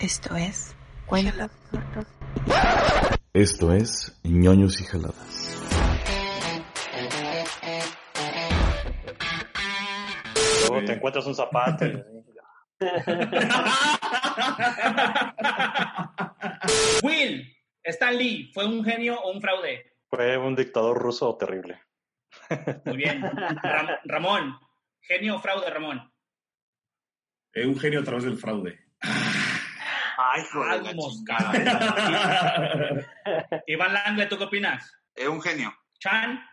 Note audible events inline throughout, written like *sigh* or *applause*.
Esto es. Esto es ñoños y jaladas. Luego te encuentras un zapato. y- *laughs* Will, Stan Lee, ¿fue un genio o un fraude? Fue un dictador ruso terrible. Muy bien. Ram- Ramón, genio o fraude, Ramón. Eh, un genio a través del fraude. Ay, joder. la Vamos, chingada. *laughs* Iván Langle, ¿tú qué opinas? Es un genio. Chan,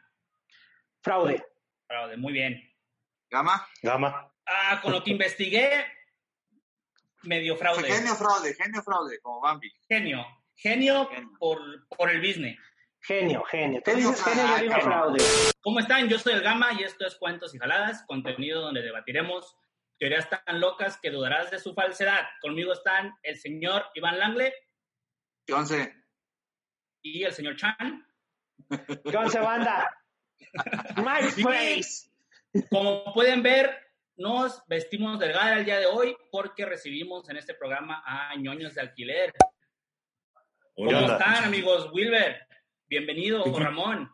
Fraude. fraude, muy bien. Gama. Gama. Ah, con lo que investigué, medio fraude. Genio fraude, genio fraude, como Bambi. Genio. Genio Genio. por, por el business. Genio, genio. Tú Genio, dices genio, yo digo genio. fraude. ¿Cómo están? Yo soy el Gama y esto es Cuentos y Jaladas, contenido donde debatiremos teorías tan locas que dudarás de su falsedad. Conmigo están el señor Iván Langle ¿Qué once? y el señor Chan. ¿Qué once banda? *laughs* My face. Como pueden ver, nos vestimos del gala el día de hoy porque recibimos en este programa a ñoños de alquiler. ¿Cómo están, amigos? Wilber, bienvenido, ¿Qué- qué- Ramón.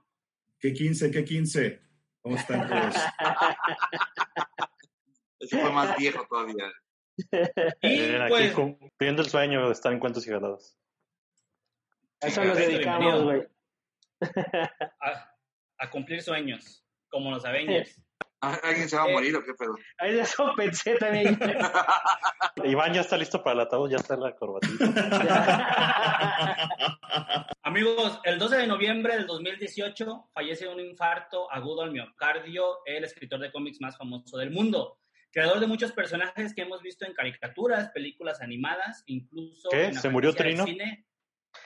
¿Qué 15? ¿Qué 15? ¿Cómo están todos? *laughs* Ese fue más viejo todavía. Y Miren, aquí pues, cumpliendo el sueño de estar en cuentos y jaladas. A eso nos dedicamos, güey. a, a cumplir sueños, como los Avengers. Ah, ¿Alguien se va a Eh. morir o qué pedo? Eso pensé también. *laughs* Iván ya está listo para el ataúd, ya está en la corbatita. *laughs* Amigos, el 12 de noviembre del 2018 fallece un infarto agudo al miocardio el escritor de cómics más famoso del mundo, creador de muchos personajes que hemos visto en caricaturas, películas animadas, incluso ¿Qué? en ¿Se murió Trino? cine.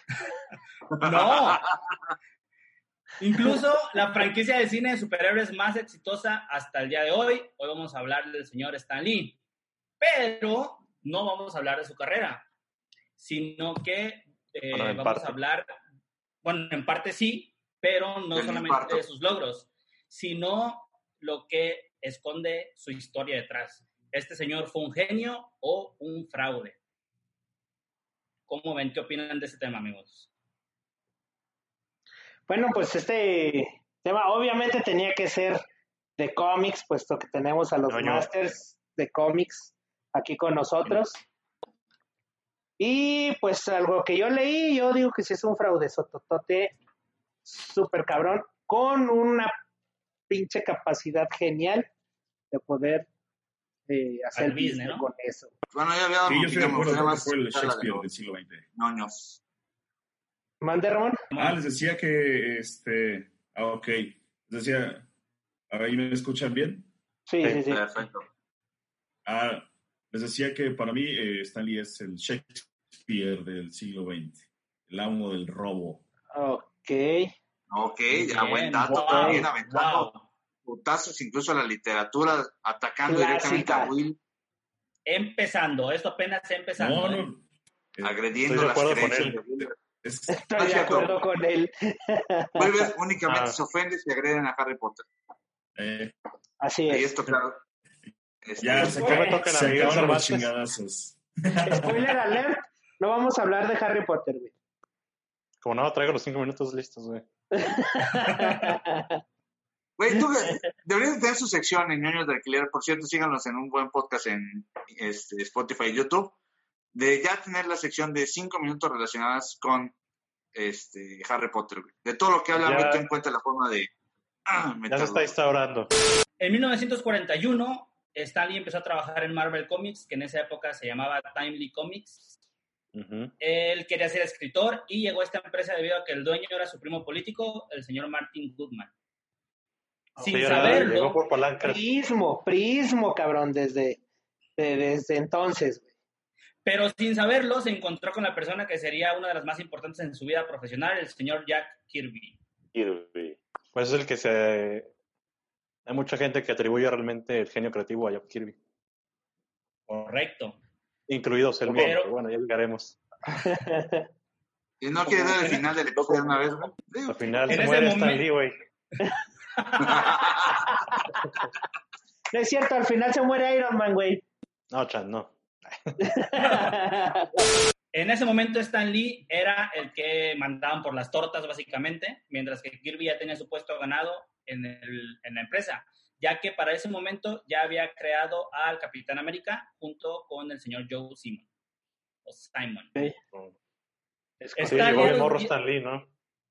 *laughs* no. Incluso la franquicia de cine de superhéroes más exitosa hasta el día de hoy. Hoy vamos a hablar del señor Stan Lee. Pero no vamos a hablar de su carrera, sino que eh, Bueno, vamos parte. a hablar, bueno, en parte sí, pero no solamente de sus logros, sino lo que esconde su historia detrás. ¿Este señor fue un genio o un fraude? ¿Cómo ven? ¿Qué opinan de este tema, amigos? Bueno, pues este tema obviamente tenía que ser de cómics, puesto que tenemos a los masters de cómics aquí con nosotros. Y pues algo que yo leí, yo digo que sí es un fraude sototote, súper cabrón, con una pinche capacidad genial de poder eh, hacer business, business ¿no? con eso. Bueno, ya había Sí, yo estoy de acuerdo, que más fue el de Shakespeare del siglo XX. ñoños. Mande, Ramón. Ah, les decía que, este, ah, ok. Les decía, ¿ahí me escuchan bien? Sí, sí, sí. Perfecto. Ah, les decía que para mí eh, Stanley es el Shakespeare del siglo XX, el amo del robo. Ok. Ok, ya Bien, buen dato wow, también, aventando wow. putazos incluso a la literatura, atacando Clásica. directamente a Will, Empezando, esto apenas empezando. No, ¿eh? no. eh, agrediendo las acuerdo con creencias él. de Will. es- Estoy Ah, de cierto. acuerdo con él. Will únicamente Ah. se ofende si agreden a Harry Potter. eh, Así Y es. esto, claro. este, ya se, No me acaban- toquen a se Miguel acabaron los chingadazos. Spoiler alert, no vamos a hablar de Harry Potter, güey. Como no, traigo los cinco minutos listos, güey. Güey, tú deberías de tener su sección en ñoños de alquiler. Por cierto, síganos en un buen podcast en este, Spotify y YouTube. De ya tener la sección de cinco minutos relacionadas con este Harry Potter. güey. De todo lo que habla, Ya. güey, tú encuentras la forma de ah, Ya se está instaurando. En 1941, Stan Lee empezó a trabajar en Marvel Comics, que en esa época se llamaba Timely Comics. Ujú. Él quería ser escritor y llegó a esta empresa debido a que el dueño era su primo político, el señor Martin Goodman. Sin saberlo, Llegó por palancas. prismo, prismo, cabrón, desde, de- desde entonces, güey. Pero sin saberlo, se encontró con la persona que sería una de las más importantes en su vida profesional, el señor Jack Kirby. Kirby. Pues es el que se... Hay mucha gente que atribuye realmente el genio creativo a Jack Kirby, Correcto. Incluidos el mío, Pero- bueno, ya llegaremos. *laughs* ¿Y no quiere dar el final del episodio de una vez, güey? Al final se muere Stan momento- Lee, güey. *laughs* No es cierto, al final se muere Iron Man, güey. No, Chan, no. *laughs* En ese momento Stan Lee era el que mandaban por las tortas básicamente, mientras que Kirby ya tenía su puesto ganado en, el- en la empresa, ya que para ese momento ya había creado al Capitán América junto con el señor Joe Simon. O Simon. Es Sí, llegó Lee de a los morro Stan Lee, ¿no?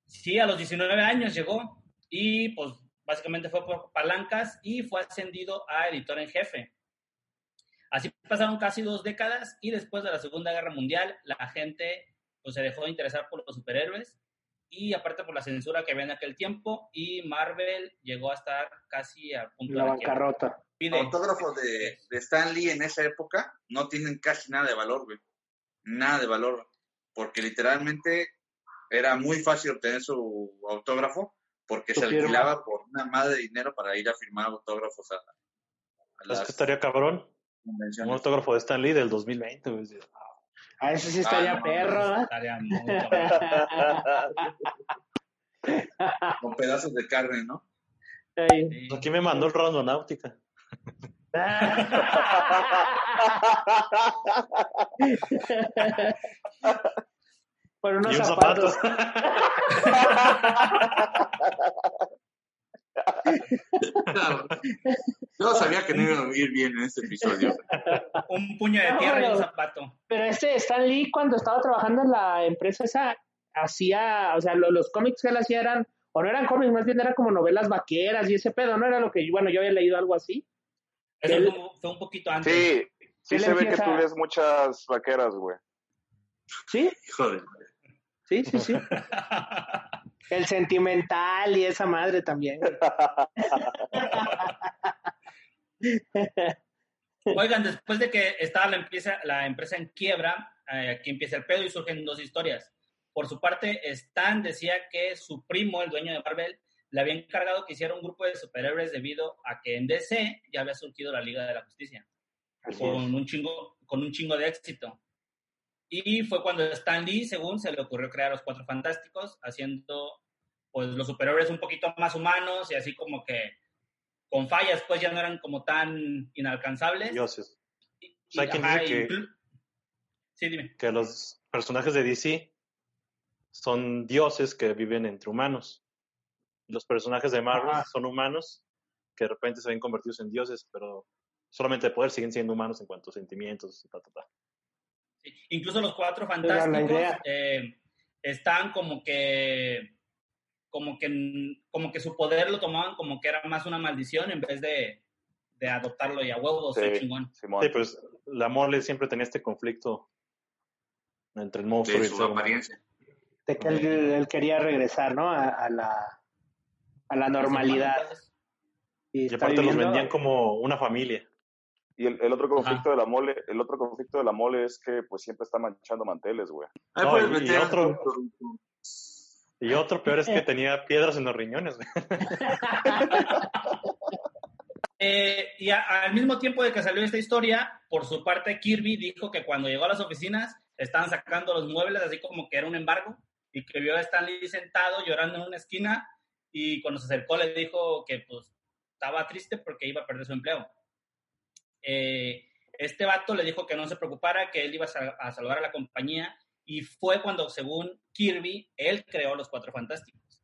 Sí, a los 19 años llegó y pues básicamente fue por palancas y fue ascendido a editor en jefe. Así pasaron casi dos décadas y después de la Segunda Guerra Mundial la gente pues, se dejó de interesar por los superhéroes y aparte por la censura que había en aquel tiempo y Marvel llegó a estar casi a punto la de bancarrota. Pide- autógrafos de, de Stan Lee en esa época no tienen casi nada de valor, güey. Nada de valor. Porque literalmente era muy fácil obtener su autógrafo porque se alquilaba por una madre de dinero para ir a firmar autógrafos a, a Es las que estaría cabrón. Un autógrafo de Stan Lee del 2020, güey. A ese sí estaría Ah, no, perro, ¿eh? Estaría muy. Con pedazos de carne, ¿no? Sí. Aquí me mandó el Rondonáutica. Por unos Y un zapatos. *laughs* *laughs* zapato. Yo sabía que no iba a ir bien en este episodio. Un puño de No, tierra y un no. zapato. Pero este Stan Lee, cuando estaba trabajando en la empresa esa, hacía, o sea, lo- los cómics que él hacía eran, o no eran cómics, más bien eran como novelas vaqueras y ese pedo, ¿no? Era lo que, bueno, yo había leído algo así. Eso Él- fue, un poquito antes. Sí, sí se ve que empieza- tú lees muchas vaqueras, güey. ¿Sí? Hijo de... Sí, sí, sí. *laughs* El sentimental y esa madre también. *laughs* Oigan, después de que estaba la empresa, la empresa en quiebra, eh, aquí empieza el pedo y surgen dos historias. Por su parte, Stan decía que su primo, el dueño de Marvel, le había encargado que hiciera un grupo de superhéroes debido a que en DC ya había surgido la Liga de la Justicia con un chingo con un chingo de éxito. Y fue cuando Stan Lee, según, se le ocurrió crear los Cuatro Fantásticos, haciendo pues los superhéroes un poquito más humanos y así como que con fallas, pues ya no eran como tan inalcanzables. Dioses. Y- O sea, ajá, dice que- inclu- *clears throat* Sí, dime. Que los personajes de DC son dioses que viven entre humanos. Los personajes de Marvel Ajá. son humanos que de repente se ven convertidos en dioses, pero solamente de poder siguen siendo humanos en cuanto a sentimientos y ta, ta, ta. Incluso los Cuatro Fantásticos eh, están como que como que como que su poder lo tomaban como que era más una maldición en vez de, de adoptarlo y a huevo, Sí. chingón. Simón. Sí, pues la mole siempre tenía este conflicto entre el monstruo y de el su ser humano. apariencia. De que él, él quería regresar, ¿no? A, a la, a la normalidad. Y, aparte los vendían como una familia. Y el, el otro conflicto de la mole, el otro conflicto de la mole es que pues siempre está manchando manteles, güey. No, y- otro-. Y peor es que tenía piedras en los riñones. güey. *laughs* Eh, y a- al mismo tiempo de que salió esta historia, por su parte Kirby dijo que cuando llegó a las oficinas estaban sacando los muebles así como que era un embargo y que vio a Stanley sentado llorando en una esquina y cuando se acercó le dijo que pues estaba triste porque iba a perder su empleo. Eh, este vato le dijo que no se preocupara, que él iba a, sal- a salvar a la compañía y fue cuando, según Kirby, él creó los Cuatro Fantásticos.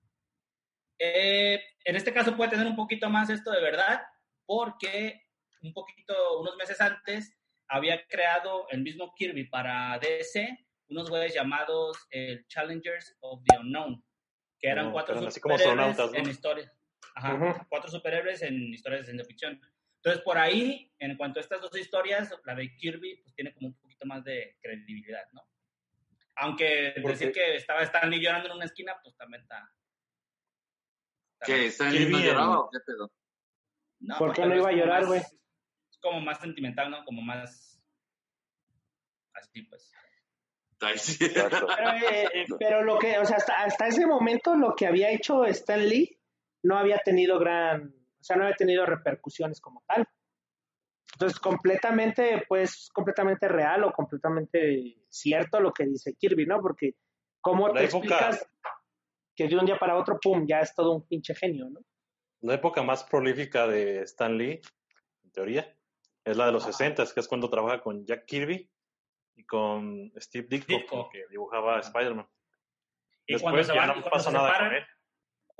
Eh, en este caso puede tener un poquito más esto de verdad, porque un poquito, unos meses antes, había creado el mismo Kirby para DC, unos güeyes llamados el Challengers of the Unknown, que eran Como- cuatro superhéroes ¿no? en historias. Ajá, Ujú. cuatro superhéroes en historias de ciencia ficción. Entonces, por ahí, en cuanto a estas dos historias, la de Kirby pues, tiene como un poquito más de credibilidad, ¿no? Aunque ¿Por decir qué? que estaba Stanley llorando en una esquina, pues también está... está ¿Qué? bien. ¿Stan Qué Lee no lloraba o qué pedo? No, ¿Por qué pero no iba a llorar, güey? Es como más sentimental, ¿no? Como más... Así pues. Pero, eh, eh, pero lo que, o sea, hasta, hasta ese momento lo que había hecho Stan Lee no había tenido gran, o sea, no había tenido repercusiones como tal. Entonces, completamente, pues, completamente real o completamente cierto lo que dice Kirby, ¿no? Porque, ¿cómo La te época- explicas que de un día para otro, pum, ya es todo un pinche genio, ¿no? La época más prolífica de Stan Lee, en teoría, es la de los 60, que es cuando trabaja con Jack Kirby y con Steve Ditko, Ditko. que dibujaba a Spider-Man. Y Después cuando se ya van, no pasa se nada separan, con él.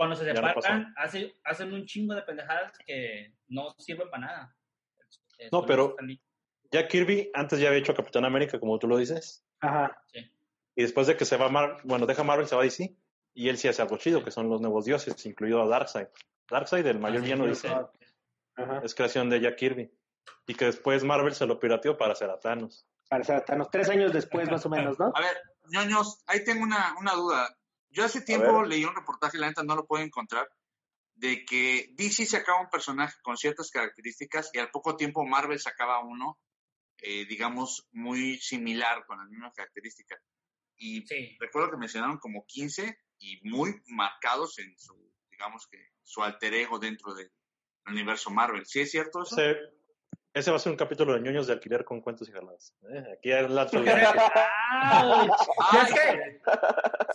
Cuando se Ya no separan, hace- hacen un chingo de pendejadas que no sirven para nada. No, pero-. Jack Kirby antes ya había hecho Capitán América, como tú lo dices, Ajá. y después de que se va Mar bueno, deja Marvel, se va a DC, y él sí hace algo chido, que son los nuevos dioses, incluido a Darkseid. Darkseid, el mayor Ah, villano de es creación de Jack Kirby. Y que después Marvel se lo pirateó para hacer a Thanos. Para ser Thanos, tres años después, más o menos, ¿no? A ver, ñoños, ahí tengo una, una duda. Yo hace tiempo leí un reportaje, la neta no lo puedo encontrar, de que DC sacaba un personaje con ciertas características y al poco tiempo Marvel sacaba uno, eh, digamos, muy similar, con las mismas características. Y Sí. recuerdo que mencionaron como 15 y muy marcados en su, digamos que, su alter ego dentro del universo Marvel. ¿Sí es cierto eso? Ese, ese va a ser un capítulo de ñoños de alquiler con cuentos y jaladas. ¿eh? Aquí es la. Ya es que-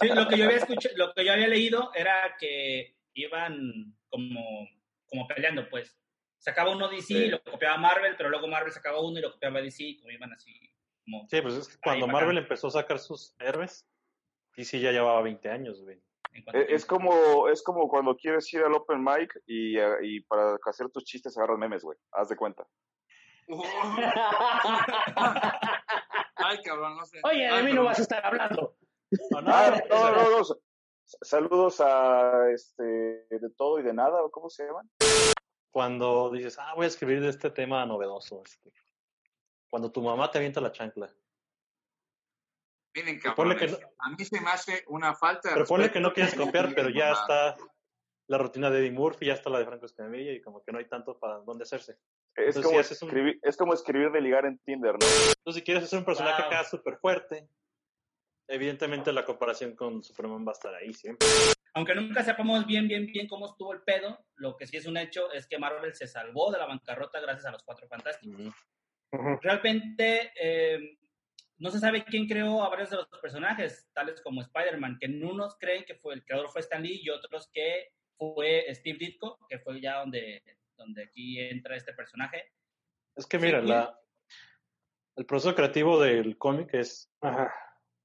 sí, lo que yo había escuchado, lo que yo había leído era que iban como, como peleando, pues. Sacaba uno DC, Sí. lo copiaba Marvel, pero luego Marvel sacaba uno y lo copiaba DC, y como iban así, como Sí, pues es que cuando Marvel bacán. empezó a sacar sus héroes, DC ya llevaba 20 años, güey. Eh, Es como, es como cuando quieres ir al open mic y, eh, y para hacer tus chistes agarras memes, güey. Haz de cuenta. Ay, cabrón, no sé. Oye, de Ay, mí no vas a estar hablando. No, no, Ah, no, no, no, no. S- Saludos a este de todo y de nada, ¿o cómo se llaman? Cuando dices, ah, voy a escribir de este tema novedoso. este. Cuando tu mamá te avienta la chancla. Miren, que no- a mí se me hace una falta de Pero ponle que no quieres copiar, pero ya mamá. está la rutina de Eddie Murphy, ya está la de Franco Escamilla y como que no hay tanto para dónde hacerse. Es Entonces, como, si haces un- escribir, es como escribir de ligar en Tinder, ¿no? Entonces, si quieres hacer un personaje Wow. acá súper fuerte, evidentemente la comparación con Superman va a estar ahí siempre. Aunque nunca sepamos bien, bien, bien cómo estuvo el pedo, lo que sí es un hecho es que Marvel se salvó de la bancarrota gracias a los Cuatro Fantásticos. Realmente eh, no se sabe quién creó a varios de los personajes, tales como Spider-Man, que en unos creen que fue el creador fue Stan Lee y otros que fue Steve Ditko, que fue ya donde, donde aquí entra este personaje. Es que mira, Sí, la, el proceso creativo del cómic es Ajá.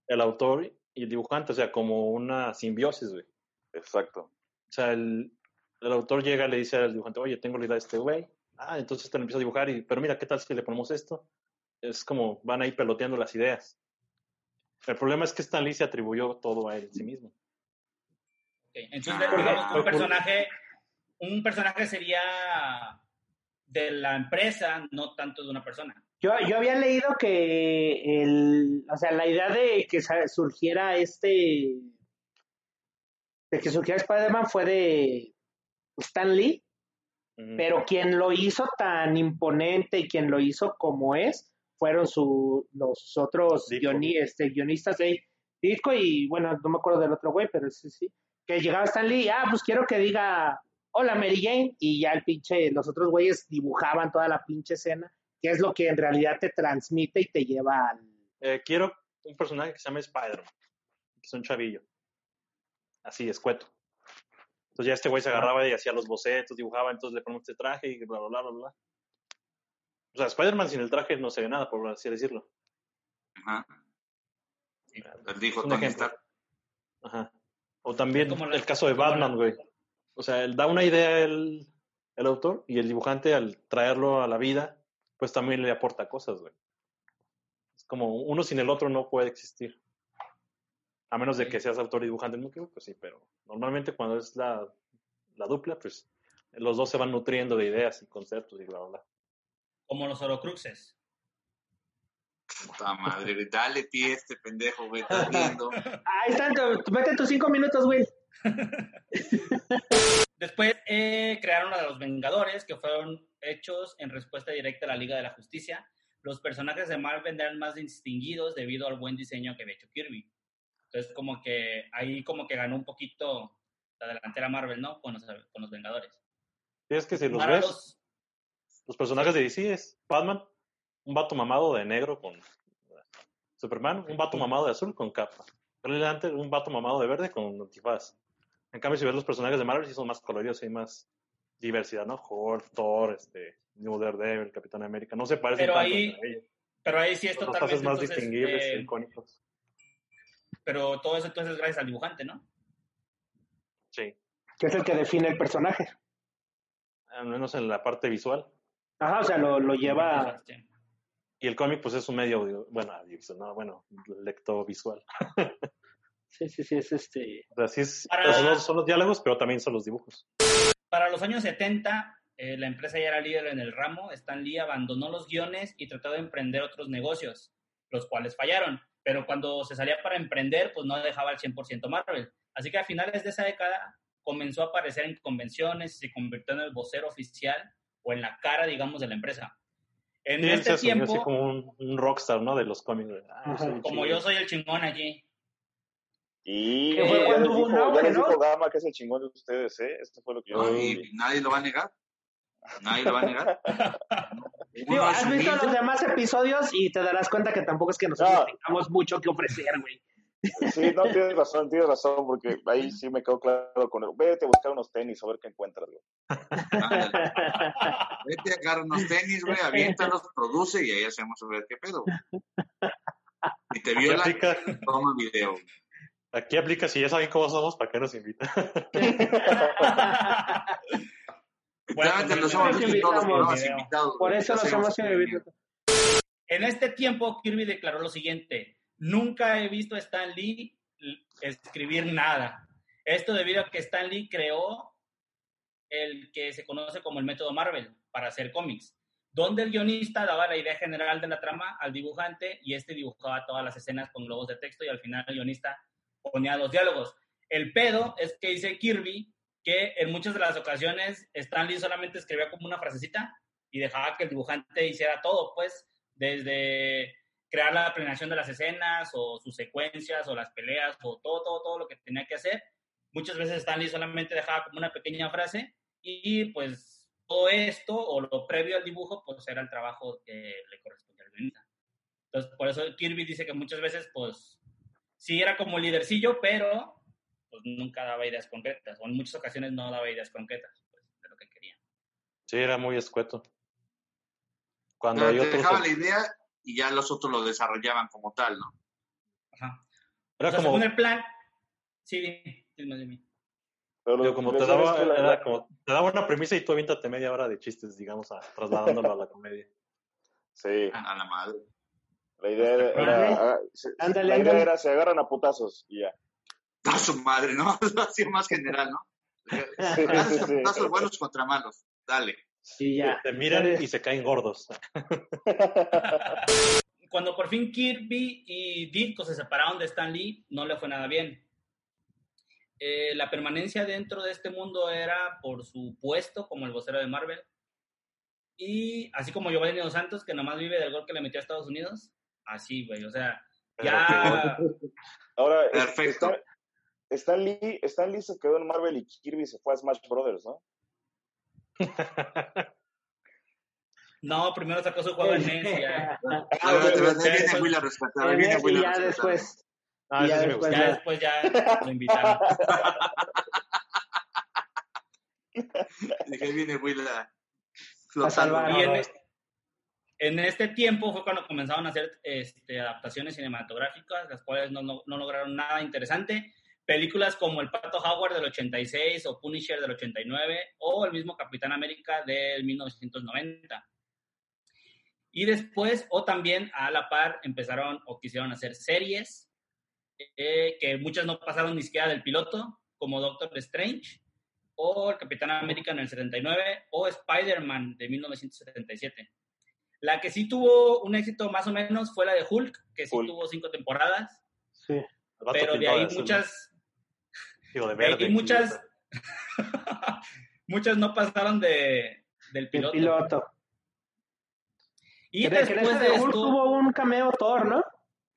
el autor y el dibujante, o sea, como una simbiosis, güey. Exacto. O sea, el, el autor llega y le dice al dibujante, oye, tengo la idea de este güey. Ah, entonces te lo empieza a dibujar, y, pero mira, ¿qué tal si le ponemos esto? Es como van ahí peloteando las ideas. El problema es que Stan Lee se atribuyó todo a él en sí mismo. Ok, Entonces, Ah, digamos que fue un personaje, un personaje sería de la empresa, no tanto de una persona. Yo, yo había leído que el, o sea, la idea de que surgiera este, de que surgiera Spider-Man fue de Stan Lee, pero quien lo hizo tan imponente y quien lo hizo como es fueron su, los otros guioni- este, guionistas de Ditko y bueno, no me acuerdo del otro güey, pero sí, sí, que llegaba Stan Lee, ah, pues quiero que diga hola Mary Jane y ya el pinche, los otros güeyes dibujaban toda la pinche escena, que es lo que en realidad te transmite y te lleva al... Eh, quiero un personaje que se llame Spider-Man, que es un chavillo. Así, escueto. Entonces ya este güey se agarraba y hacía los bocetos, dibujaba, entonces le ponemos este traje y bla, bla, bla, bla, bla. O sea, Spider-Man sin el traje no sería nada, por así decirlo. Ajá. Él dijo Es un Tony ejemplo. Stark. Ajá. O también el caso de Batman, güey. O sea, él da una idea el, el autor y el dibujante al traerlo a la vida, pues también le aporta cosas, güey. Es como uno sin el otro no puede existir. A menos de que seas autor y dibujante mismo tiempo, pues sí, pero normalmente cuando es la, la dupla, pues los dos se van nutriendo de ideas y conceptos y bla, bla, bla. Como los Horocruxes. Puta madre, güey, dale pie a este pendejo, güey, estás *laughs* viendo. Ahí están, vete tus cinco minutos, Will. *laughs* Después eh, crearon a los Vengadores, que fueron hechos en respuesta directa a la Liga de la Justicia. los personajes de Marvel eran más distinguidos debido al buen diseño que había hecho Kirby. Entonces, como que ahí como que ganó un poquito la delantera Marvel, ¿no? Con los, con los Vengadores. Es que si los Para ves, los- los personajes de DC es Batman, un vato mamado de negro con Superman, un vato mamado de azul con capa. Un vato mamado de verde con antifaz. En cambio, si ves los personajes de Marvel, sí son más coloridos y hay más diversidad, ¿no? Hulk, Thor, este, New Daredevil, Capitán América. No se parecen Pero tanto ahí- entre ellos. Pero ahí sí es Los totalmente... más entonces, distinguibles eh, icónicos. pero todo eso entonces gracias al dibujante, ¿no? Sí. Que es el que define el personaje. Al menos en la parte visual. Ajá, o sea, lo, lo lleva. Y el cómic, pues es un medio, audio, bueno, audiovisual, no, bueno, lecto visual. *laughs* Sí, sí, sí, es este. O sea, sí es- Para- son, los, son los diálogos, pero también son los dibujos. Para los años 70, eh, la empresa ya era líder en el ramo. Stan Lee abandonó los guiones y trató de emprender otros negocios, los cuales fallaron. Pero cuando se salía para emprender, pues no dejaba al 100% Marvel. Así que a finales de esa década comenzó a aparecer en convenciones y se convirtió en el vocero oficial o en la cara, digamos, de la empresa. En Sí, este se asumió tiempo, así como un, un rockstar, ¿no? De los cómics. Ah, como chido. yo soy el chingón aquí. Y Que fue cuando hubo un auge, ¿no? dijo Gama que es el chingón de ustedes, ¿eh? Esto fue lo que yo ¿no? vi. Y nadie lo va a negar. Nadie lo va a negar. *laughs* Digo, has visto humilde. los demás episodios y te darás cuenta que tampoco es que nosotros No. tengamos mucho que ofrecer, güey. Sí, no, tienes razón, tienes razón, porque ahí sí me quedó claro con el... Vete a buscar unos tenis a ver qué encuentras, güey. Vete, agarra unos tenis, güey, aviéntalos, produce y ahí hacemos a ver qué pedo. güey. Y te viola, toma video. Aquí aplica, si ya saben cómo somos, ¿para qué nos invitan? *laughs* Bueno, pues, hemos los video. programas invitados. Por eso nos hemos invitado. En este tiempo, Kirby declaró lo siguiente: Nunca he visto a Stan Lee escribir nada. Esto debido a que Stan Lee creó el que se conoce como el método Marvel para hacer cómics, donde el guionista daba la idea general de la trama al dibujante y este dibujaba todas las escenas con globos de texto y al final el guionista ponía los diálogos. El pedo es que dice Kirby que en muchas de las ocasiones Stan Lee solamente escribía como una frasecita y dejaba que el dibujante hiciera todo, pues, desde crear la planeación de las escenas o sus secuencias o las peleas o todo, todo, todo lo que tenía que hacer. Muchas veces Stan Lee solamente dejaba como una pequeña frase y pues todo esto o lo previo al dibujo pues era el trabajo que le correspondía al guionista. Entonces, por eso Kirby dice que muchas veces pues sí era como lidercillo, pero pues nunca daba ideas concretas o en muchas ocasiones no daba ideas concretas pues, de lo que quería. Sí, era muy escueto. Cuando te otros... dejaba la idea y ya los otros lo desarrollaban como tal, ¿no? Ajá. Era o sea, como, según el plan, sí, dime, dime. Pero como te daba, era como- te daba una premisa y tú aviéntate media hora de chistes, digamos, a, trasladándolo a la comedia. *laughs* Sí, A la madre. La idea era... Ándale. era- ah, se- Ándale, la idea ándale. era se agarran a putazos y ya. A su madre, ¿no? *laughs* Así más general, ¿no? sí, sí. putazos buenos contra malos. Dale. Y ya. Te miran y se caen gordos. *laughs* Cuando por fin Kirby y Ditko se separaron de Stan Lee, no le fue nada bien. Eh, la permanencia dentro de este mundo era por su puesto como el vocero de Marvel. Y así como Giovanni Dos Santos, que nomás vive del gol que le metió a Estados Unidos, así, güey. O sea, ya. Ahora, Perfecto. Stan, Stan Lee, Stan Lee se quedó en Marvel y Kirby se fue a Smash Brothers, ¿no? *laughs* No, primero sacó su juego en NES. ya. A Ah, te ok. ves, ahí viene Will a rescatar. Viene Will a ya después. Ah, Y ya sí después gusta. Ya después ya lo invitaron. *laughs* Dije, viene Will a salvar. Y en, en este tiempo fue cuando comenzaron a hacer este, adaptaciones cinematográficas, las cuales no, no- no lograron nada interesante. Películas como El Pato Howard del 86 o Punisher del 89 o el mismo Capitán América del 1990. Y después, o también a la par, empezaron o quisieron hacer series eh, que muchas no pasaron ni siquiera del piloto, como Doctor Strange o el Capitán América en el 79 o Spider-Man de 1977. La que sí tuvo un éxito más o menos fue la de Hulk, que sí Hulk. tuvo cinco temporadas, Sí. El pero de ahí muchas, Digo, de verde. muchas, *laughs* muchas no pasaron de, del El piloto. piloto. Y que después de de Hulk esto... tuvo un cameo Thor, ¿no?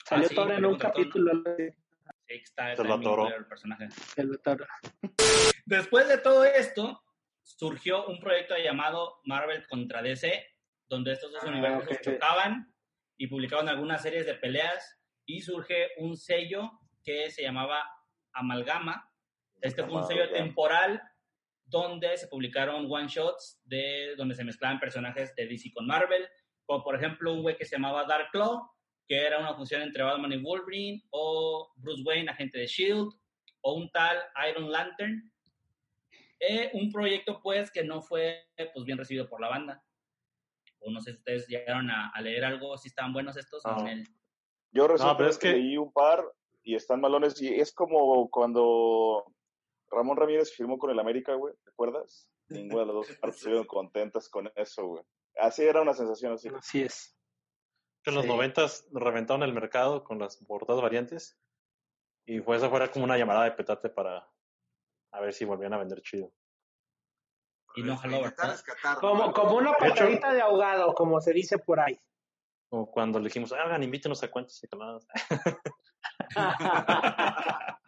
Salió Ah, sí, Thor en un capítulo Sí, está, Se está el personaje. Thor. Después de todo esto, surgió un proyecto llamado Marvel contra DC, donde estos dos Ah, universos chocaban y publicaban algunas series de peleas y surge un sello que se llamaba Amalgama. Este fue un sello temporal donde se publicaron one shots de donde se mezclaban personajes de DC con Marvel, como por ejemplo un güey que se llamaba Dark Claw, que era una función entre Batman y Wolverine, o Bruce Wayne, agente de Shield, o un tal Iron Lantern. Eh, un proyecto pues que no fue pues bien recibido por la banda. O no sé si ustedes llegaron a, a leer algo, si estaban buenos estos. No. en el- Yo pero es que- leí un par y están malones. Y es como cuando Ramón Ramírez firmó con el América, güey. ¿Te acuerdas? Ninguna de las dos *laughs* partes estuvieron contentas con eso, güey. Así era una sensación así. Así es. Que en los Sí. noventas reventaron el mercado con las portadas variantes. Y fue esa fuera como una llamada de petate para a ver si volvían a vender chido. Y no jaló, Como, como una patadita de ahogado, como se dice por ahí. O cuando le dijimos, hagan, invítenos a cuentos y caladas. *laughs*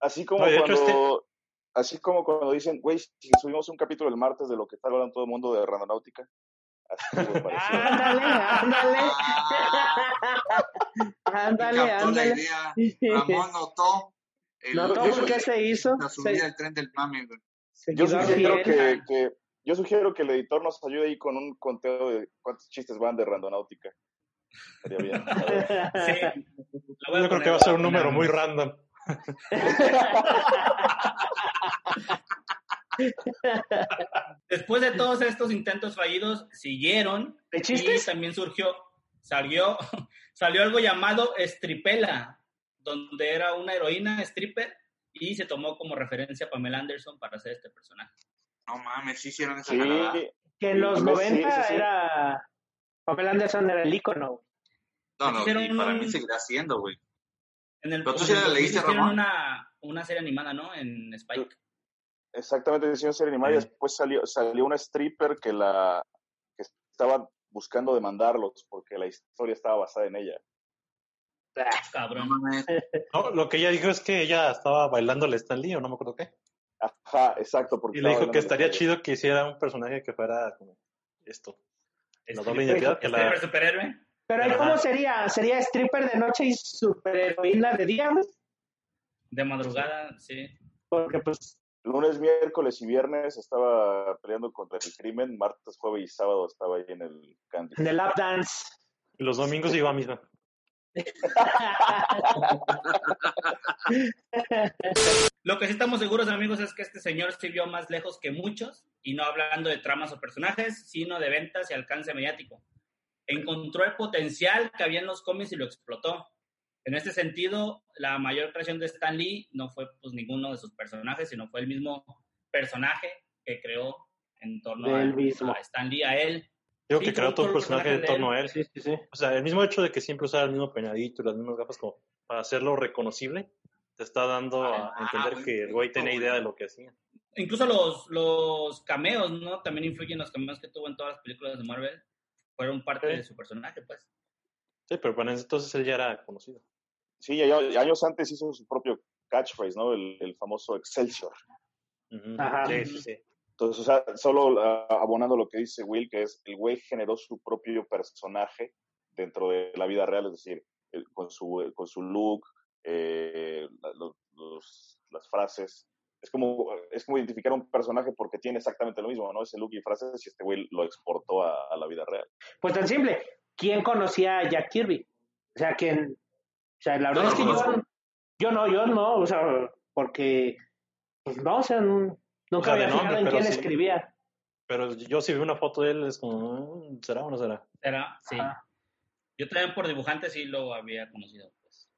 Así como No, hecho, este cuando... Así como cuando dicen, güey, si subimos un capítulo el martes de lo que está hablando todo el mundo de Randonáutica. Ándale, ándale. *laughs* Ah, ándale, ándale. idea. Ramón notó. El, ¿Notó por qué se hizo? La subida del tren del mame, güey. Yo sugiero que, que- yo sugiero que el editor nos ayude ahí con un conteo de cuántos chistes van de Randonáutica. Estaría bien. *laughs* Sí. Yo creo que va a ser un número muy random. *laughs* Después de todos estos intentos fallidos, siguieron ¿De y chistes? también surgió, salió, *laughs* salió algo llamado Stripella, donde era una heroína stripper y se tomó como referencia a Pamela Anderson para hacer este personaje. No mames, sí hicieron esa Sí, jalada. Que en los Sí, 90 sí, sí. era. Pamela Anderson era el ícono. No, no, Hicieron y para un- mí seguirá siendo, güey. En el, Pero tú sí la leíste, 2000 hicieron Ramón. una, una serie animada, ¿no? En Spike. exactamente, decisión serie animada. y. Después salió, salió una stripper que la que estaba buscando demandarlos porque la historia estaba basada en ella. Cabrón. mames. No, lo que ella dijo es que ella estaba bailando el Stan Lee o no me acuerdo qué. Ajá, exacto. Porque Y le dijo que estaría chido que hiciera un personaje que fuera como esto. La doble Stripper- identidad que la... stripper superhéroe. Pero Ajá. ¿cómo sería? ¿Sería stripper de noche y superheroína de día, güey? De madrugada, sí. Porque, pues, Lunes, miércoles y viernes estaba peleando contra el crimen. Martes, jueves y sábado estaba ahí en el Candy. en el lap dance. Y los domingos iba a misa. *laughs* Lo que sí estamos seguros, amigos, es que este señor sí vio más lejos que muchos, y no hablando de tramas o personajes, sino de ventas y alcance mediático. Encontró el potencial que había en los cómics y lo explotó. En este sentido, la mayor creación de Stan Lee no fue pues ninguno de sus personajes, sino fue el mismo personaje que creó en torno a, él mismo. a Stan Lee, a él. Digo Sí, que creó todo todo un el personaje en torno a él. Sí, sí, sí. O sea, el mismo hecho de que siempre usara el mismo peinadito y las mismas gafas como para hacerlo reconocible, te está dando a Ah, entender que el güey tenía idea de lo que hacía. Incluso los, los cameos, ¿no? También influyen los cameos que tuvo en todas las películas de Marvel. Fueron parte Sí. de su personaje, pues. Sí, pero para entonces él ya era conocido. Sí, años antes hizo su propio catchphrase, ¿no? El, el famoso Excelsior. Ajá. Sí, sí, sí. Entonces, o sea, solo ah, abonando lo que dice Will, que es el güey generó su propio personaje dentro de la vida real, es decir, el- con, su, con su look, eh, la- los- los- las frases. Es como, es como identificar un personaje porque tiene exactamente lo mismo, ¿no? Ese look y frases y este güey lo exportó a, a la vida real. Pues tan simple. ¿Quién conocía a Jack Kirby? O sea, ¿quién? O sea, la verdad es que yo, no, yo no, o sea, porque, pues no, o sea, n- nunca sea, había fijado nombre, en quién sí. escribía. Pero yo si vi una foto de él, es como, "Mm, ¿será o no será? Era, sí. Ajá. Yo también por dibujante sí lo había conocido, pues.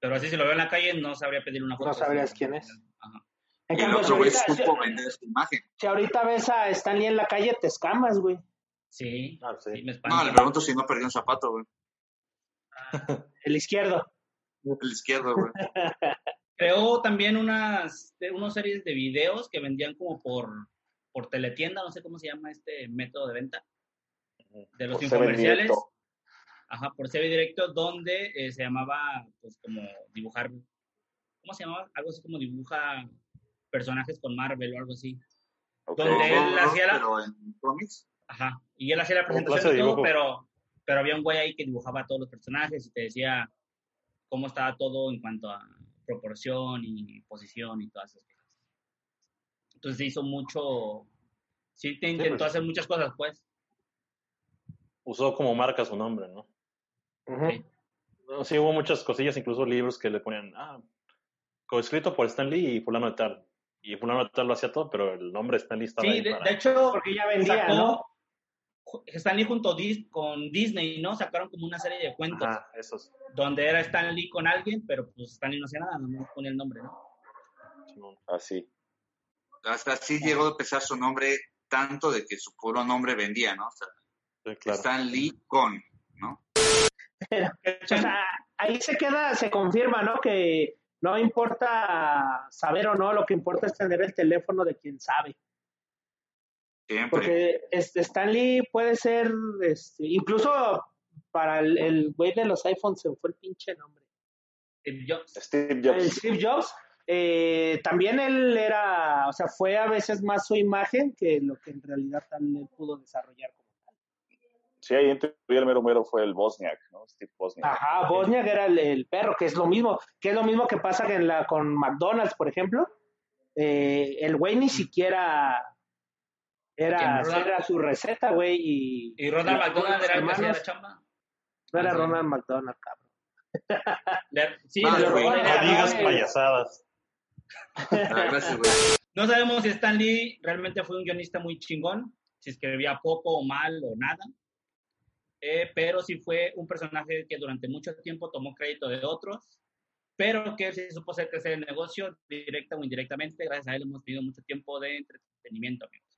Pero así si lo veo en la calle no sabría pedir una foto. No sabrías quién es. Ajá. En Y cambio, si otro güey ahorita, supo si- vender su imagen. si ahorita ves a Stanley en la calle, te escamas, güey. Sí, Ah, sí. sí, me No, le pregunto si no perdió un zapato, güey. El izquierdo. El izquierdo, güey. *laughs* Creó también unas, unas series de videos que vendían como por por teletienda, no sé cómo se llama este método de venta, de los Por infomerciales. Ajá, por CB Directo, donde eh, se llamaba, pues, como dibujar, ¿cómo se llamaba? Algo así como dibuja personajes con Marvel o algo así. Ok. Donde él hacía la... Pero en cómics. Ajá, y él hacía la presentación y todo, pero, pero había un güey ahí que dibujaba a todos los personajes y te decía cómo estaba todo en cuanto a proporción y posición y todas esas cosas. Entonces se hizo mucho, sí te intentó pues. hacer muchas cosas, pues. Usó como marca su nombre, ¿no? Sí. No, Sí, hubo muchas cosillas, incluso libros que le ponían, ah, coescrito por Stan Lee y fulano de tal. Y fulano de tal lo hacía todo, pero el nombre de Stan Lee estaba Sí, ahí de, para- de hecho, Porque ya vendía, sacó- ¿no? Stan Lee junto Dis- con Disney, ¿no? Sacaron como una serie de cuentos Ajá, esos. donde era Stan Lee con alguien, pero pues Stan Lee no hacía nada, no ponía el nombre, ¿no? Así. Hasta así llegó a pesar su nombre tanto de que su puro nombre vendía, ¿no? O sea, Sí, claro. Stan Lee con, ¿no? O sea, ahí se queda, se confirma, ¿no? Que no importa saber o no, lo que importa es tener el teléfono de quien sabe. Siempre. Porque este, Stan Lee puede ser, este, incluso para el güey de los iPhones se fue el pinche nombre. Steve Jobs. Steve El Jobs. Steve Jobs, eh, también él era, o sea, fue a veces más su imagen que lo que en realidad tal él pudo desarrollar como tal. Sí, ahí en teoría el mero mero fue el Bosniak, ¿no? Steve Bosniak. Ajá, Bosniak era el, el perro, que es lo mismo, que es lo mismo que pasa en la, con McDonald's, por ejemplo. Eh, el güey ni siquiera era, era su receta, güey, y, Y Ronald y McDonald era el que hacía la chamba. No era Ah. Ronald McDonald, cabrón. *laughs* Le- sí, güey. No digas payasadas. *laughs* Ah, gracias, güey. No sabemos si Stan Lee realmente fue un guionista muy chingón, si escribía poco o mal o nada, eh, pero sí fue un personaje que durante mucho tiempo tomó crédito de otros, pero que se supo hacer crecer el negocio directa o indirectamente. Gracias a él hemos tenido mucho tiempo de entretenimiento, amigos.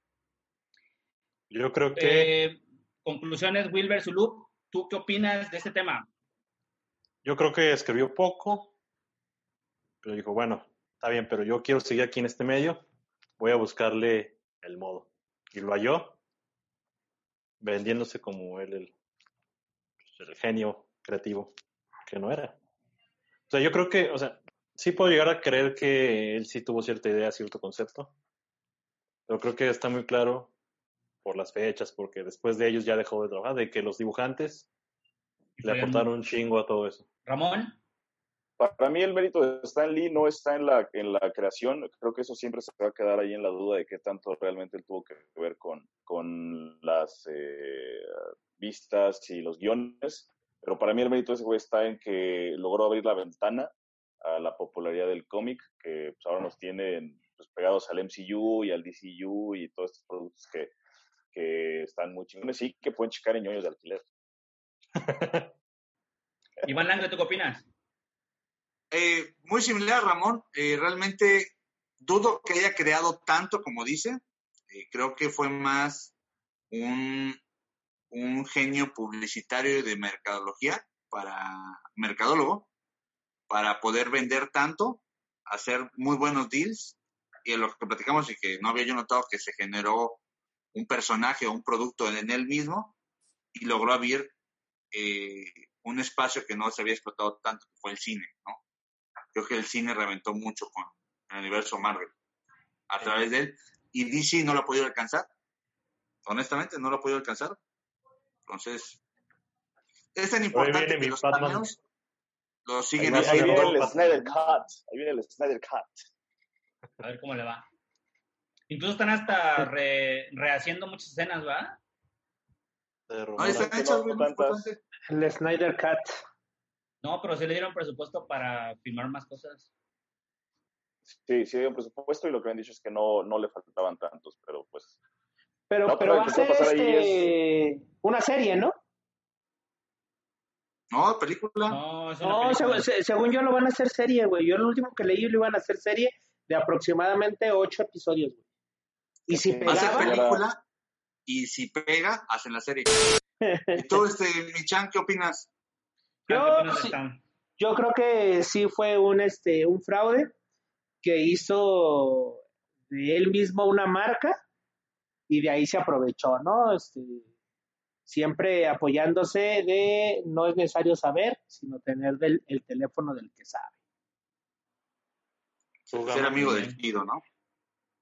Yo creo que, Eh, conclusiones, Wilber Zulup, ¿tú qué opinas de este tema? yo creo que escribió poco, pero dijo, bueno, está bien, pero yo quiero seguir aquí en este medio, voy a buscarle el modo. Y lo halló, vendiéndose como él el, pues, el genio creativo que no era. O sea, yo creo que, o sea, sí puedo llegar a creer que él sí tuvo cierta idea, cierto concepto, pero creo que está muy claro por las fechas, porque después de ellos ya dejó de trabajar, de que los dibujantes le aportaron un chingo a todo eso. Ramón, Para mí el mérito de Stan Lee no está en la, en la creación, creo que eso siempre se va a quedar ahí en la duda de qué tanto realmente él tuvo que ver con, con las eh, vistas y los guiones, pero para mí el mérito de ese güey está en que logró abrir la ventana a la popularidad del cómic, que pues, ahora nos tienen pues, pegados al MCU y al DCU y todos estos productos que, que están muy chingones y que pueden checar en ñoños de alquiler. *laughs* Iván Lange, ¿tú qué opinas? Eh, muy similar Ramón, eh, realmente dudo que haya creado tanto como dice. Eh, creo que fue más un, un genio publicitario y de mercadología para mercadólogo para poder vender tanto, hacer muy buenos deals y en lo que platicamos y que no había yo notado que se generó un personaje o un producto en él mismo y logró abrir eh, un espacio que no se había explotado tanto, que fue el cine, ¿no? Creo que el cine reventó mucho con el universo Marvel a través de él y DC no lo ha podido alcanzar. Honestamente, no lo ha podido alcanzar. Entonces, es tan importante que los cameos los siguen Ahí Ahí, viene el. Snyder Cut, ahí viene el Snyder Cut. A ver cómo le va. Incluso están hasta re- rehaciendo muchas escenas, No, Romero. están hechas. El Snyder Cut. No, pero sí le dieron presupuesto para filmar más cosas. Sí, sí hay un presupuesto y lo que me han dicho es que no, no le faltaban tantos, pero pues Pero, No, pero pero va a ser puede pasar ahí este, una serie, ¿no? No, película. No, es una No, película. seg- se- según yo lo van a hacer serie, güey. Yo lo último que leí lo iban a hacer serie de aproximadamente ocho episodios, güey. Y si ser pegaba, película y si pega, hacen la serie. *laughs* ¿Y tú, este, Michan, qué opinas? ¿Qué yo, sí- creo que sí fue un este un fraude que hizo de él mismo una marca y de ahí se aprovechó, ¿no? Este, siempre apoyándose de no es necesario saber, sino tener del, el teléfono del que sabe. Ser amigo del chido, ¿no?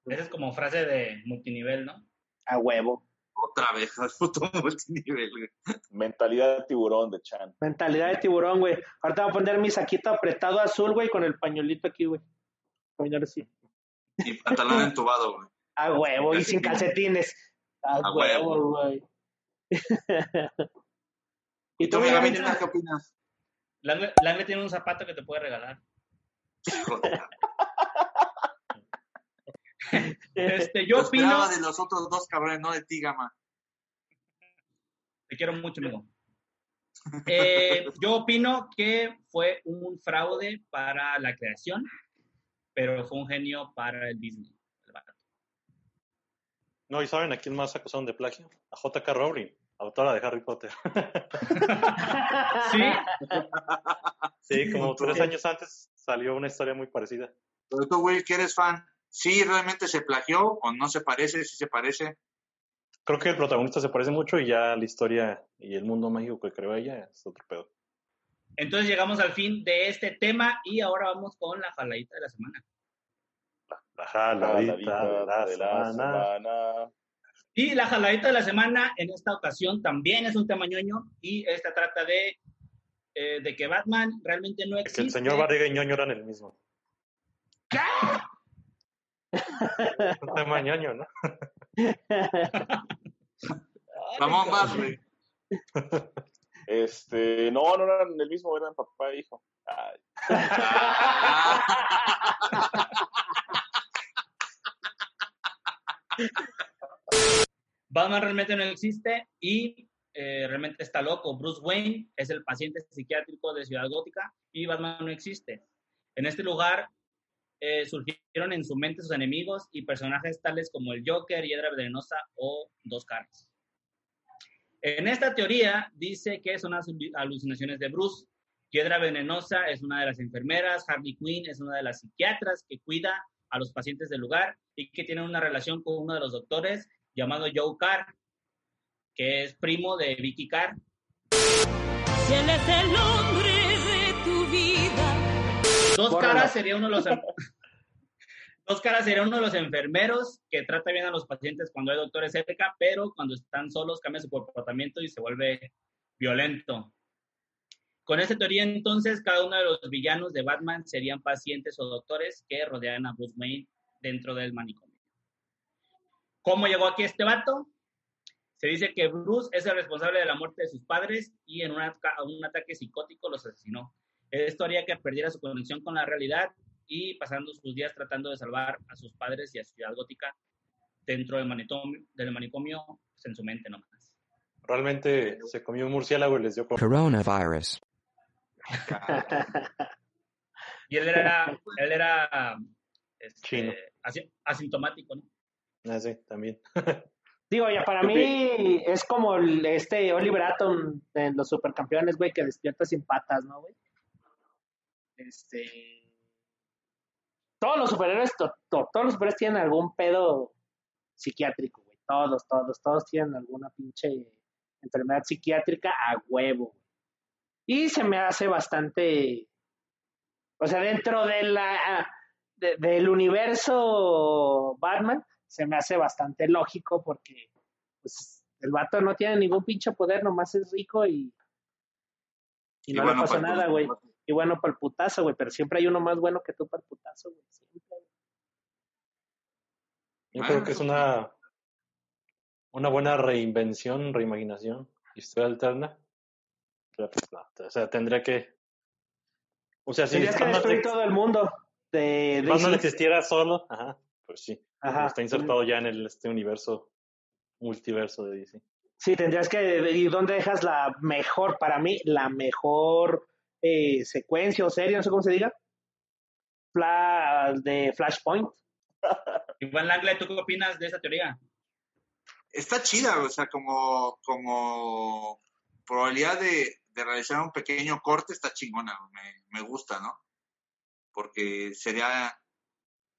Esa es como frase de multinivel, ¿no? A huevo. Otra vez, al puto multinivel, güey. Mentalidad de tiburón de Chan. Mentalidad de tiburón, güey. Ahorita voy a poner mi saquito apretado azul, güey, con el pañuelito aquí, güey. Poner así. Y pantalón entubado, güey. A huevo, y sin *laughs* calcetines. A, A huevo, güey. *laughs* ¿Y tú, mi mira, qué opinas? Langle, Langle tiene un zapato que te puede regalar. Este, *laughs* yo Lo opino. de los otros dos cabrones, no de ti, Gama. Te quiero mucho, amigo. Eh, yo opino que fue un fraude para la creación, pero fue un genio para el Disney. el. No, ¿y saben a quién más acusaron de plagio? A J.K. Rowling, autora de Harry Potter. *laughs* Sí, Sí, como tres años antes salió una historia muy parecida. Pero tú, güey, que eres fan, ¿sí realmente se plagió o no se parece? ¿Sí se parece? Creo que el protagonista se parece mucho y ya la historia y el mundo mágico que creó ella es otro pedo. entonces llegamos al fin de este tema y ahora vamos con la jaladita de la semana. La jaladita de la, de la semana. semana. Y la jaladita de la semana en esta ocasión también es un tema ñoño y esta trata de, eh, de que Batman realmente no Que existe. el señor Barriga y ñoño eran el mismo. Un tema ñoño, ¿no? *laughs* Ramón, güey. Este, no, no eran el mismo, eran papá e hijo. Ay, Batman realmente no existe y eh, realmente está loco. Bruce Wayne es el paciente psiquiátrico de Ciudad Gótica y Batman no existe. En este lugar eh, surgieron en su mente sus enemigos y personajes tales como el Joker, Hiedra Venenosa o Dos Caras. En esta teoría dice que son las alucinaciones de Bruce. Hiedra Venenosa es una de las enfermeras, Harley Quinn es una de las psiquiatras que cuida a los pacientes del lugar y que tienen una relación con uno de los doctores llamado Joe Carr, que es primo de Vicky Carr. Si él es el hombre de tu vida. Dos caras sería uno de los Dos caras sería uno de los enfermeros que trata bien a los pacientes cuando hay doctores cerca, pero cuando están solos cambia su comportamiento y se vuelve violento. Con esta teoría, entonces, cada uno de los villanos de Batman serían pacientes o doctores que rodean a Bruce Wayne dentro del manicomio. ¿Cómo llegó aquí este vato? Se dice que Bruce es el responsable de la muerte de sus padres y en un, un ataque psicótico los asesinó. Esto haría que perdiera su conexión con la realidad y pasando sus días tratando de salvar a sus padres y a Ciudad Gótica dentro del manicomio, del manicomio pues, en su mente nomás. Realmente se comió un murciélago y les dio... Coronavirus. *laughs* Y él era, él era este, Chino. asi- asintomático, ¿no? Ah, sí, también. *laughs* Digo, ya para ¿Qué mí es como el- este Oliver Atom en los supercampeones, güey, que despierta sin patas, ¿no, güey? Este. Todos los superhéroes, to- to- todos los superhéroes tienen algún pedo psiquiátrico, güey. Todos, todos, todos tienen alguna pinche enfermedad psiquiátrica a huevo. Y se me hace bastante. O sea, dentro de la, de- del universo Batman, se me hace bastante lógico porque pues, el vato no tiene ningún pinche poder, nomás es rico y, y Y no bueno le pasa el nada, güey. putazo. Y bueno para el putazo, güey, pero siempre hay uno más bueno que tú para el putazo, güey. siempre, güey. Yo Ah, creo que es una, una buena reinvención, reimaginación, historia alterna. Pero pues no, o sea, tendría que... O sea, si Tendrías que destruir no- todo el mundo de, de DC. existiera solo, ajá, pues sí. Ajá. Está insertado ya en el, este universo, multiverso de DC. Sí, tendrías que. ¿Y dónde dejas la mejor, para mí, la mejor eh, secuencia o serie, no sé cómo se diga? Fla- de Flashpoint. Iván Langle, ¿tú qué opinas de esa teoría? Está chida, o sea, como, como probabilidad de, de realizar un pequeño corte está chingona, me, me gusta, ¿no? Porque sería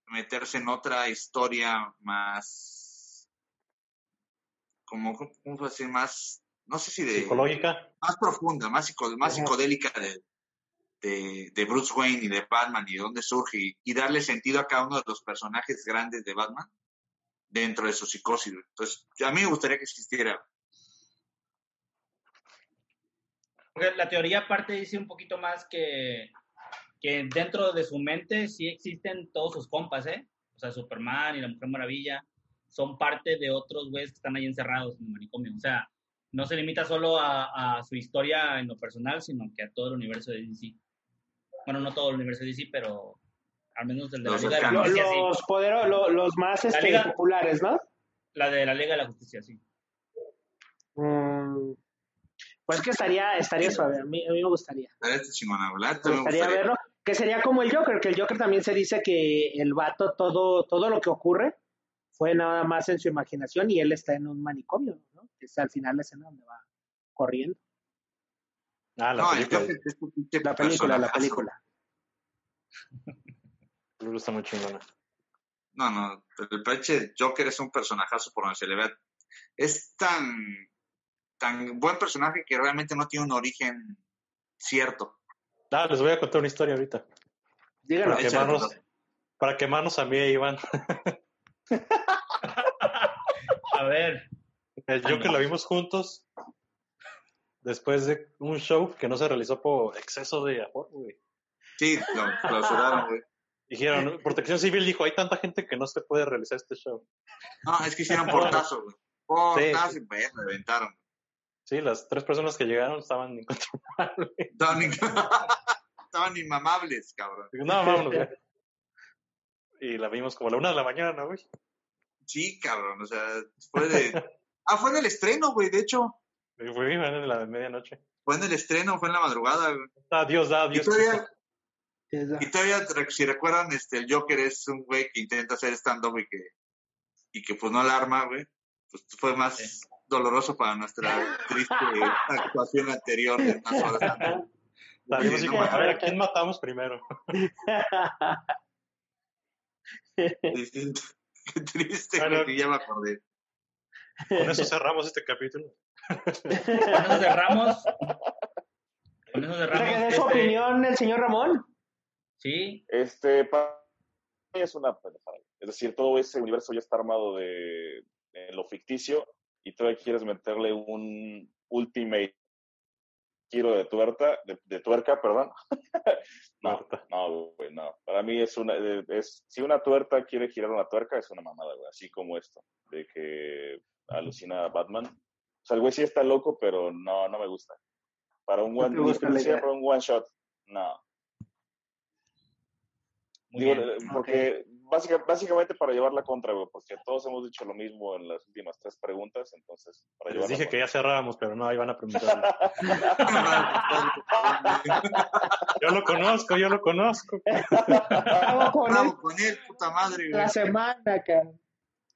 meterse en otra historia más, como, ¿cómo decir? Más, no sé si de... Psicológica. Más profunda, más, psico- más psicodélica de, de, Bruce Wayne y de Batman y de dónde surge y, darle sentido a cada uno de los personajes grandes de Batman dentro de su psicosis. Entonces, a mí me gustaría que existiera. La teoría aparte dice un poquito más que, que dentro de su mente sí existen todos sus compas, ¿eh? O sea, Superman y la Mujer Maravilla son parte de otros güeyes que están ahí encerrados en el manicomio. O sea, no se limita solo a, a su historia en lo personal, sino que a todo el universo de DC. Bueno, no todo el universo DC, pero al menos el de la Los Liga de la Justicia, sí. los, poderos, lo- los más este, liga- populares, ¿no? La de la Liga de la Justicia, sí. Mm, pues que estaría, estaría suave, a mí, a mí me gustaría. Estaría este chingona, ¿verdad? Me gustaría gustaría. verlo. Que sería como el Joker, que el Joker también se dice que el vato, todo, todo lo que ocurre fue nada más en su imaginación y él está en un manicomio, ¿no? Que es al final la escena donde va corriendo. Ah, la No, el película. Es La película, la película. *laughs* Me gusta muy chingona. No, no, pero el pinche Joker es un personajazo por donde se le ve. Es tan, tan buen personaje que realmente no tiene un origen cierto. Ah, les voy a contar una historia ahorita. Díganlo. Para quemarnos, para quemarnos a mí e Iván. *laughs* A ver, El Joker la vimos juntos después de un show que no se realizó por exceso de aforo, güey. Sí, lo clausuraron, güey. Dijeron, Protección Civil dijo, hay tanta gente que no se puede realizar este show. No, es que hicieron *laughs* portazo, güey. Portazo y me reventaron. Sí, las tres personas que llegaron estaban *laughs* incontrolables. Estaban, *laughs* estaban inmamables, cabrón. No, vámonos, güey. Y la vimos como a la una de la mañana, güey. Sí, cabrón, o sea, fue de... Ah, fue en el estreno, güey, de hecho. Y Fue en la medianoche. Fue en el estreno, fue en la madrugada, güey. Ah, Dios da, Y Dios todavía, si recuerdan, este, el Joker es un güey que intenta hacer stand-up y que, y que pues no la arma, güey. Pues fue más Sí. doloroso para nuestra triste *laughs* actuación anterior de unas horas antes. Así No, como, a ver, ¿a mames. quién matamos primero? Distinto. *laughs* Qué triste, Bueno. güey, que ya me acordé. Con eso cerramos este capítulo. Con eso cerramos. Con eso cerramos. dé su este- opinión el señor Ramón. Sí, Este, para mí es una pendejada. Es decir, todo ese universo ya está armado de, de lo ficticio y todavía quieres meterle un ultimate giro de tuerca, de, de tuerca, perdón. *laughs* no, no, güey, no. Para mí es una, es, si una tuerca quiere girar una tuerca, es una mamada, güey. Así como esto, de que alucina a Batman. O sea, el güey sí está loco, pero no, no me gusta. Para un one, gusta la idea. para un one shot, no. muy Digo, bien. eh, porque básica- básicamente para llevar la contra, güey, porque todos hemos dicho lo mismo en las últimas tres preguntas, entonces, para Les dije que ya cerráamos, pero no, ahí van a preguntar. *laughs* yo lo conozco, yo lo conozco. Bravo con él Bravo con él, puta madre, güey. la semana, cabrón.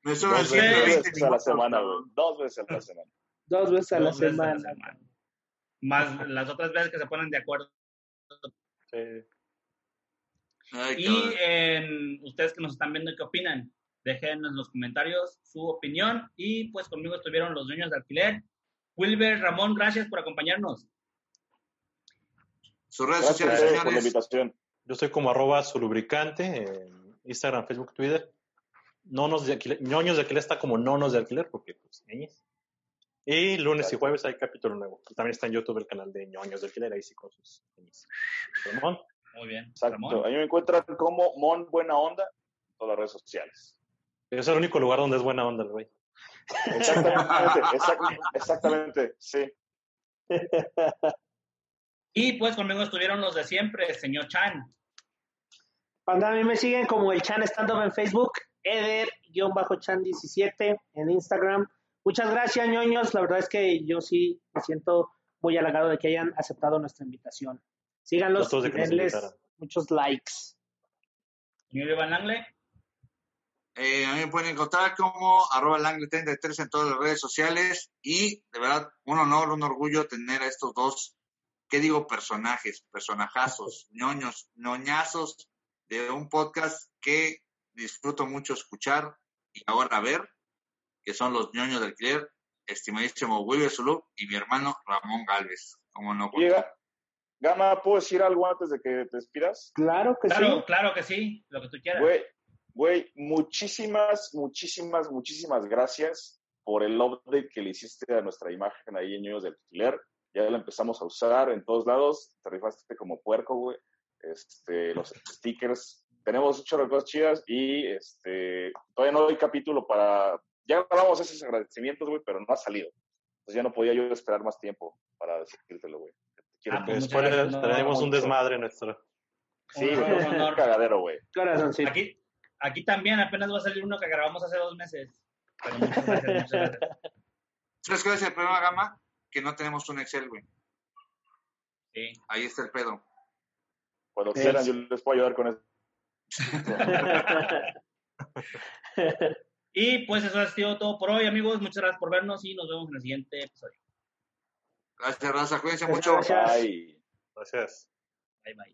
Me Dos veces- 120 veces a la minutos, semana, güey. cabrón. Dos veces a la semana. Dos veces a la a semana. Más las otras veces que se ponen de acuerdo. Sí. Ay, Y en ustedes que nos están viendo, ¿qué opinan? Dejen en los comentarios su opinión. Y pues conmigo estuvieron los dueños de alquiler. Wilber, Ramón, gracias por acompañarnos. Sus redes Gracias sociales, a ustedes por la señores. invitación. Yo estoy como arroba su lubricante en Instagram, Facebook, Twitter. Nonos de alquiler, ñoños de alquiler está como nonos de alquiler porque pues ñeñes. Y lunes y jueves hay capítulo nuevo. Y también está en YouTube el canal de ñoños de alquiler, ahí sí con sus. Ramón, Muy bien. Exacto. Ramón. A mí me encuentran como Mon Buena Onda en todas las redes sociales. es el único lugar donde es buena onda el güey. Exactamente, exact- exactamente, sí. Y pues conmigo estuvieron los de siempre, señor Chan. Cuando a mí me siguen como el Chan Stand Up en Facebook, Eder-Chan17 en Instagram. Muchas gracias, ñoños. La verdad es que yo sí me siento muy halagado de que hayan aceptado nuestra invitación. Síganlos y denles muchos likes. Señor Iván Langle. Eh, a mí me pueden encontrar como arroba langle33 en todas las redes sociales y de verdad un honor, un orgullo tener a estos dos, ¿qué digo? Personajes, personajazos, ñoños, ñoñazos de un podcast que disfruto mucho escuchar y ahora ver, que son los ñoños del alquiler. estimadísimo Wilber Zulú y mi hermano Ramón Galvez. ¿Cómo no? Oye, Ga- Gama, ¿puedo decir algo antes de que te despidas? Claro que Claro, sí. claro que sí, lo que tú quieras. Güey, güey, muchísimas, muchísimas, muchísimas gracias por el update que le hiciste a nuestra imagen ahí en Ñoños del Alquiler. Ya la empezamos a usar en todos lados. Te rifaste como puerco, güey. Este, los stickers. Tenemos de cosas chidas y este, todavía no hay capítulo para... Ya grabamos esos agradecimientos, güey, pero no ha salido. Entonces ya no podía yo esperar más tiempo para decírtelo, güey. Ah, pues Después gracias, no, tenemos un desmadre nuestro. Sí, Un honor, cagadero, güey. Corazoncito. Aquí, aquí también apenas va a salir uno que grabamos hace dos meses. Pero muchas gracias, muchas gracias. ¿Sabes cuál es el problema, Gama? Que no tenemos un Excel, güey. Sí. Ahí está el pedo. Cuando quieran, yo les puedo ayudar con eso. *laughs* *laughs* Y pues eso ha sido todo por hoy, amigos. Muchas gracias por vernos y nos vemos en el siguiente episodio. Gracias, Raza. Cuídense mucho. Gracias. Gracias. Bye, bye.